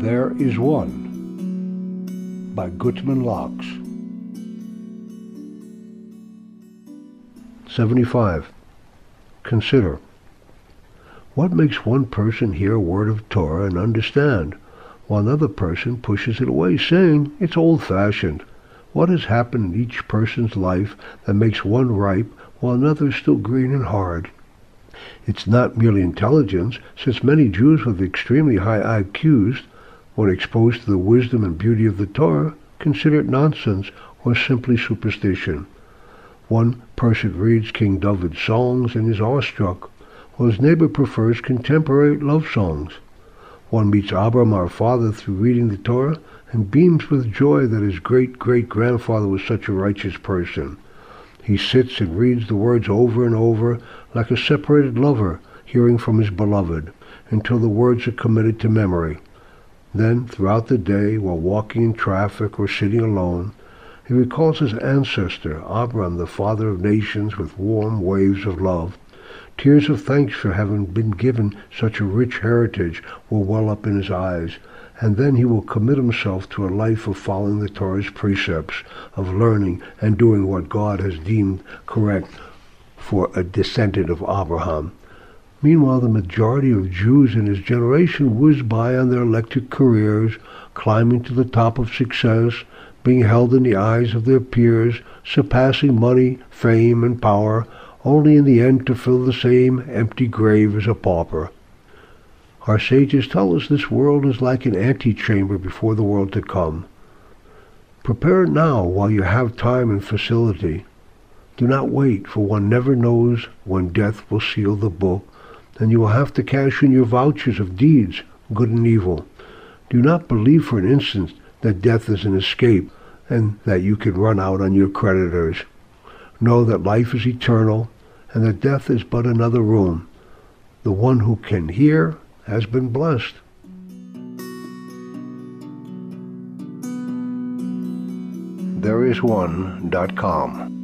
There is One by Gutman Locks. 75. Consider. What makes one person hear a word of Torah and understand, while another person pushes it away, saying it's old-fashioned? What has happened in each person's life that makes one ripe while another is still green and hard? It's not merely intelligence, since many Jews with extremely high IQs, when exposed to the wisdom and beauty of the Torah, consider it nonsense or simply superstition. One person reads King David's songs and is awestruck, while his neighbor prefers contemporary love songs. One meets Abram, our father, through reading the Torah and beams with joy that his great-great-grandfather was such a righteous person. He sits and reads the words over and over like a separated lover hearing from his beloved until the words are committed to memory. Then, throughout the day, while walking in traffic or sitting alone, he recalls his ancestor, Abram, the father of nations, with warm waves of love. Tears of thanks for having been given such a rich heritage will well up in his eyes, and then he will commit himself to a life of following the Torah's precepts, of learning and doing what God has deemed correct for a descendant of Abraham. Meanwhile, the majority of Jews in his generation whiz by on their electric careers, climbing to the top of success, being held in the eyes of their peers, surpassing money, fame, and power, only in the end to fill the same empty grave as a pauper. Our sages tell us this world is like an antechamber before the world to come. Prepare now while you have time and facility. Do not wait, for one never knows when death will seal the book, and you will have to cash in your vouchers of deeds, good and evil. Do not believe for an instant that death is an escape, and that you can run out on your creditors. Know that life is eternal, and that death is but another room. The one who can hear has been blessed. Thereisone.com